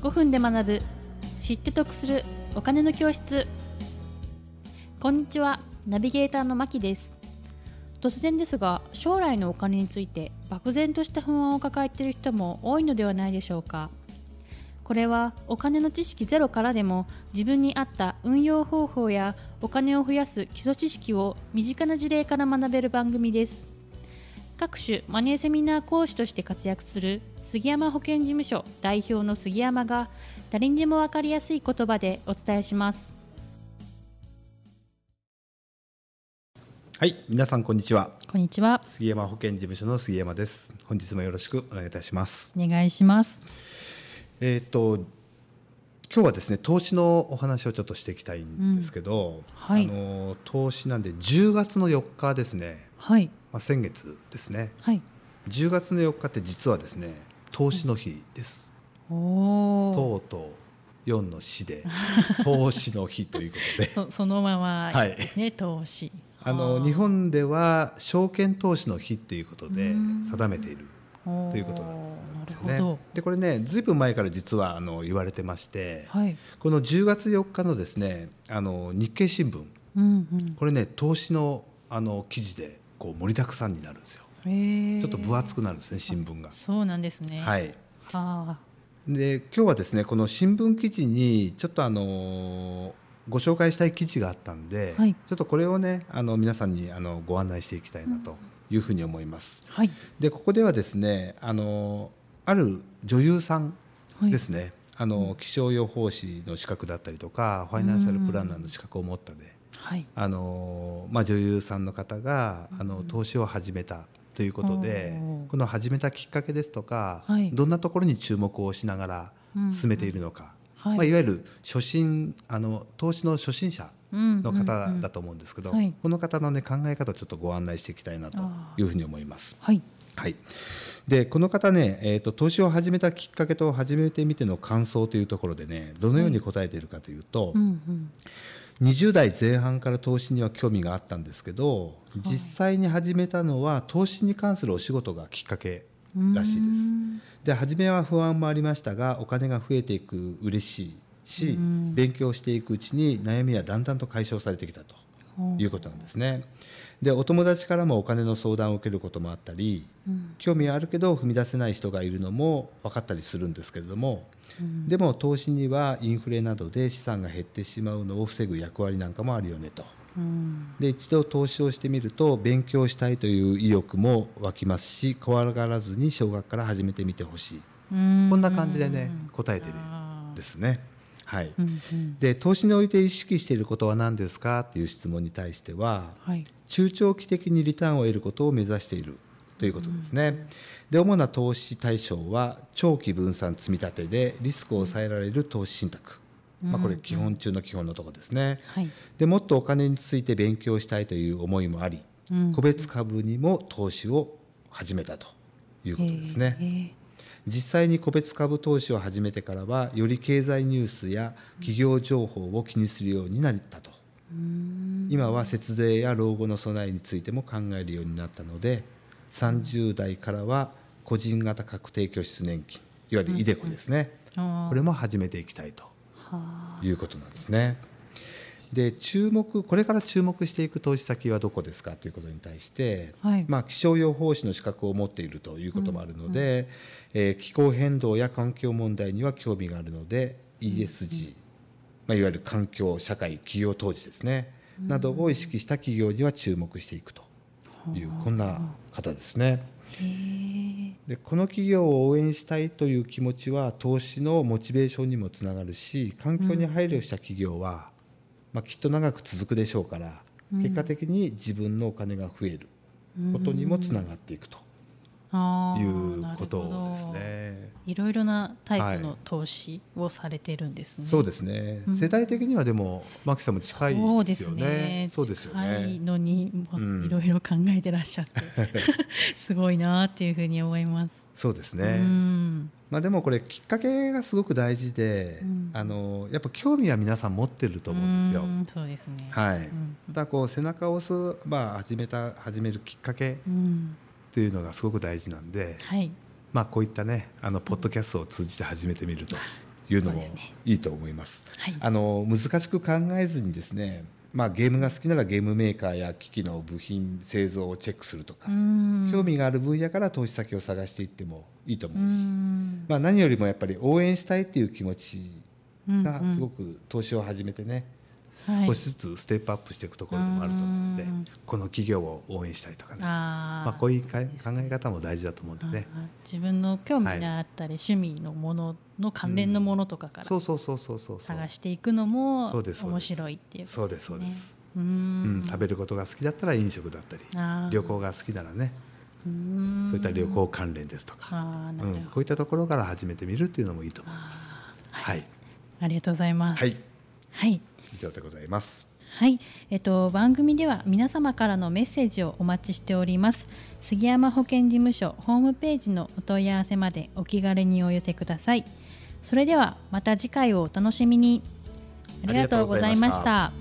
5分で学ぶ。知って得する。お金の教室。こんにちは。ナビゲーターのまきです。突然ですが将来のお金について漠然とした不安を抱えている人も多いのではないでしょうか。これはお金の知識ゼロからでも自分に合った運用方法やお金を増やす基礎知識を身近な事例から学べる番組です。各種マネーセミナー講師として活躍する杉山保険事務所代表の杉山が誰にでも分かりやすい言葉でお伝えしますはい、皆さんこんにちは。こんにちは杉山保険事務所の杉山です。本日もよろしくお願いいたします。お願いしますえっ、と今日はですね投資のお話をちょっとしていきたいんですけど、はいあの投資なんで10月の4日ですね。はいまあ先月ですね。はい10月の4日って実はですね投資の日です。とうとう4の死で 投資の日ということで。そそのままはい。ですね、投資。あの日本では証券投資の日っていうことでうん。定めているとということなんですよね。でこれねずいぶん前から実はあの言われてまして、どはい。この10月4日のですねあの日経新聞。うんうん。これね投資のあの記事でこう盛りだくさんになるんですよ。ちょっと分厚くなるんですね新聞が。そうなんですね。はい。あ。で今日はですねこの新聞記事にちょっとあのご紹介したい記事があったんで、はい。ちょっとこれをねあの皆さんにあのご案内していきたいなというふうに思います。あはい。でここではですねあのある女優さんはいですね、あの気象予報士の資格だったりとかファイナンシャルプランナーの資格を持ったで、はい。あのまあ、女優さんの方があの投資を始めたということで、この始めたきっかけですとか、はい。どんなところに注目をしながら進めているのか、はいまあ、い。わゆる初心あの投資の初心者のの方だと思うんですけど、はい。この方の、ね、考え方をちょっとご案内していきたいなというふうに思います。はい。はい、でこの方ね、えーと、投資を始めたきっかけと始めてみての感想というところでねどのように答えているかというと、うんうん20代前半から投資には興味があったんですけど実際に始めたのは投資に関するお仕事がきっかけらしいです。で初めは不安もありましたがお金が増えていく嬉しいし勉強していくうちに悩みはだんだんと解消されてきたということなんですね。でお友達からもお金の相談を受けることもあったり、興味はあるけど踏み出せない人がいるのも分かったりするんですけれども、でも投資にはインフレなどで資産が減ってしまうのを防ぐ役割なんかもあるよねと。うんで一度投資をしてみると勉強したいという意欲も湧きますし怖がらずに小学から始めてみてほしいうんこんな感じでね答えてるんですね。はい、うんうん。で投資において意識していることは何ですかっていう質問に対してははい。中長期的にリターンを得ることを目指しているということですね。で主な投資対象は長期分散積み立てでリスクを抑えられる投資信託、まあ、これ基本中の基本のところですね。はい。でもっとお金について勉強したいという思いもあり、うん。個別株にも投資を始めたということですね。へー実際に個別株投資を始めてからはより経済ニュースや企業情報を気にするようになったと。うん。今は節税や老後の備えについても考えるようになったので30代からは個人型確定拠出年金いわゆるイデコですね、あー。これも始めていきたいとはいうことなんですね。で注目これから注目していく投資先はどこですかということに対して、はい。まあ、気象予報士の資格を持っているということもあるので、えー気候変動や環境問題には興味があるので ESG、まあ、いわゆる環境社会企業投資ですね、などを意識した企業には注目していくというこんな方ですね。でこの企業を応援したいという気持ちは投資のモチベーションにもつながるし環境に配慮した企業は、まあ、きっと長く続くでしょうから、結果的に自分のお金が増えることにもつながっていくということどですね。いろいろなタイプはの投資をされてるんですね。そうですね、世代的にはでもマキさんも近いですよねね。そうですよ近いねのにいろいろ考えてらっしゃって、すごいなっていうふうに思います。そうですうね、んまあ、でもこれきっかけがすごく大事で、うんあのやっぱ興味は皆さん持ってると思うんですよ。うんそうですね。はい、うんだからこう背中を押す、まあ、始めた始めるきっかけうんというのがすごく大事なんで、はい。まあ、こういったねあのポッドキャストを通じて始めてみるというのもいいと思います。はい。あの難しく考えずにですね、まあ、ゲームが好きならゲームメーカーや機器の部品製造をチェックするとか、うん。興味がある分野から投資先を探していってもいいとう思うし、ん。まあ、何よりもやっぱり応援したいっていう気持ちうんがすごく投資を始めてね、はい少しずつステップアップしていくところでもあると思うので、うん。この企業を応援したいとかね。まあ、こういうか考え方も大事だと思うんでね。はい自分の興味があったり、趣味のものの関連のものとかからそうそうそうそうそうそう。探していくのも面白いっていうそうですそうです、ううんん、食べることが好きだったら飲食だったり旅行が好きならね。うん。そういった旅行関連ですとか、うん、こういったところから始めてみるっていうのもいいと思います。はい、ありがとうございます。はい、はい以上でございます。はい、えっと番組では皆様からのメッセージをお待ちしております。杉山保健事務所ホームページのお問い合わせまでお気軽にお寄せください。それではまた次回をお楽しみに。ありがとうございまありがとうございました。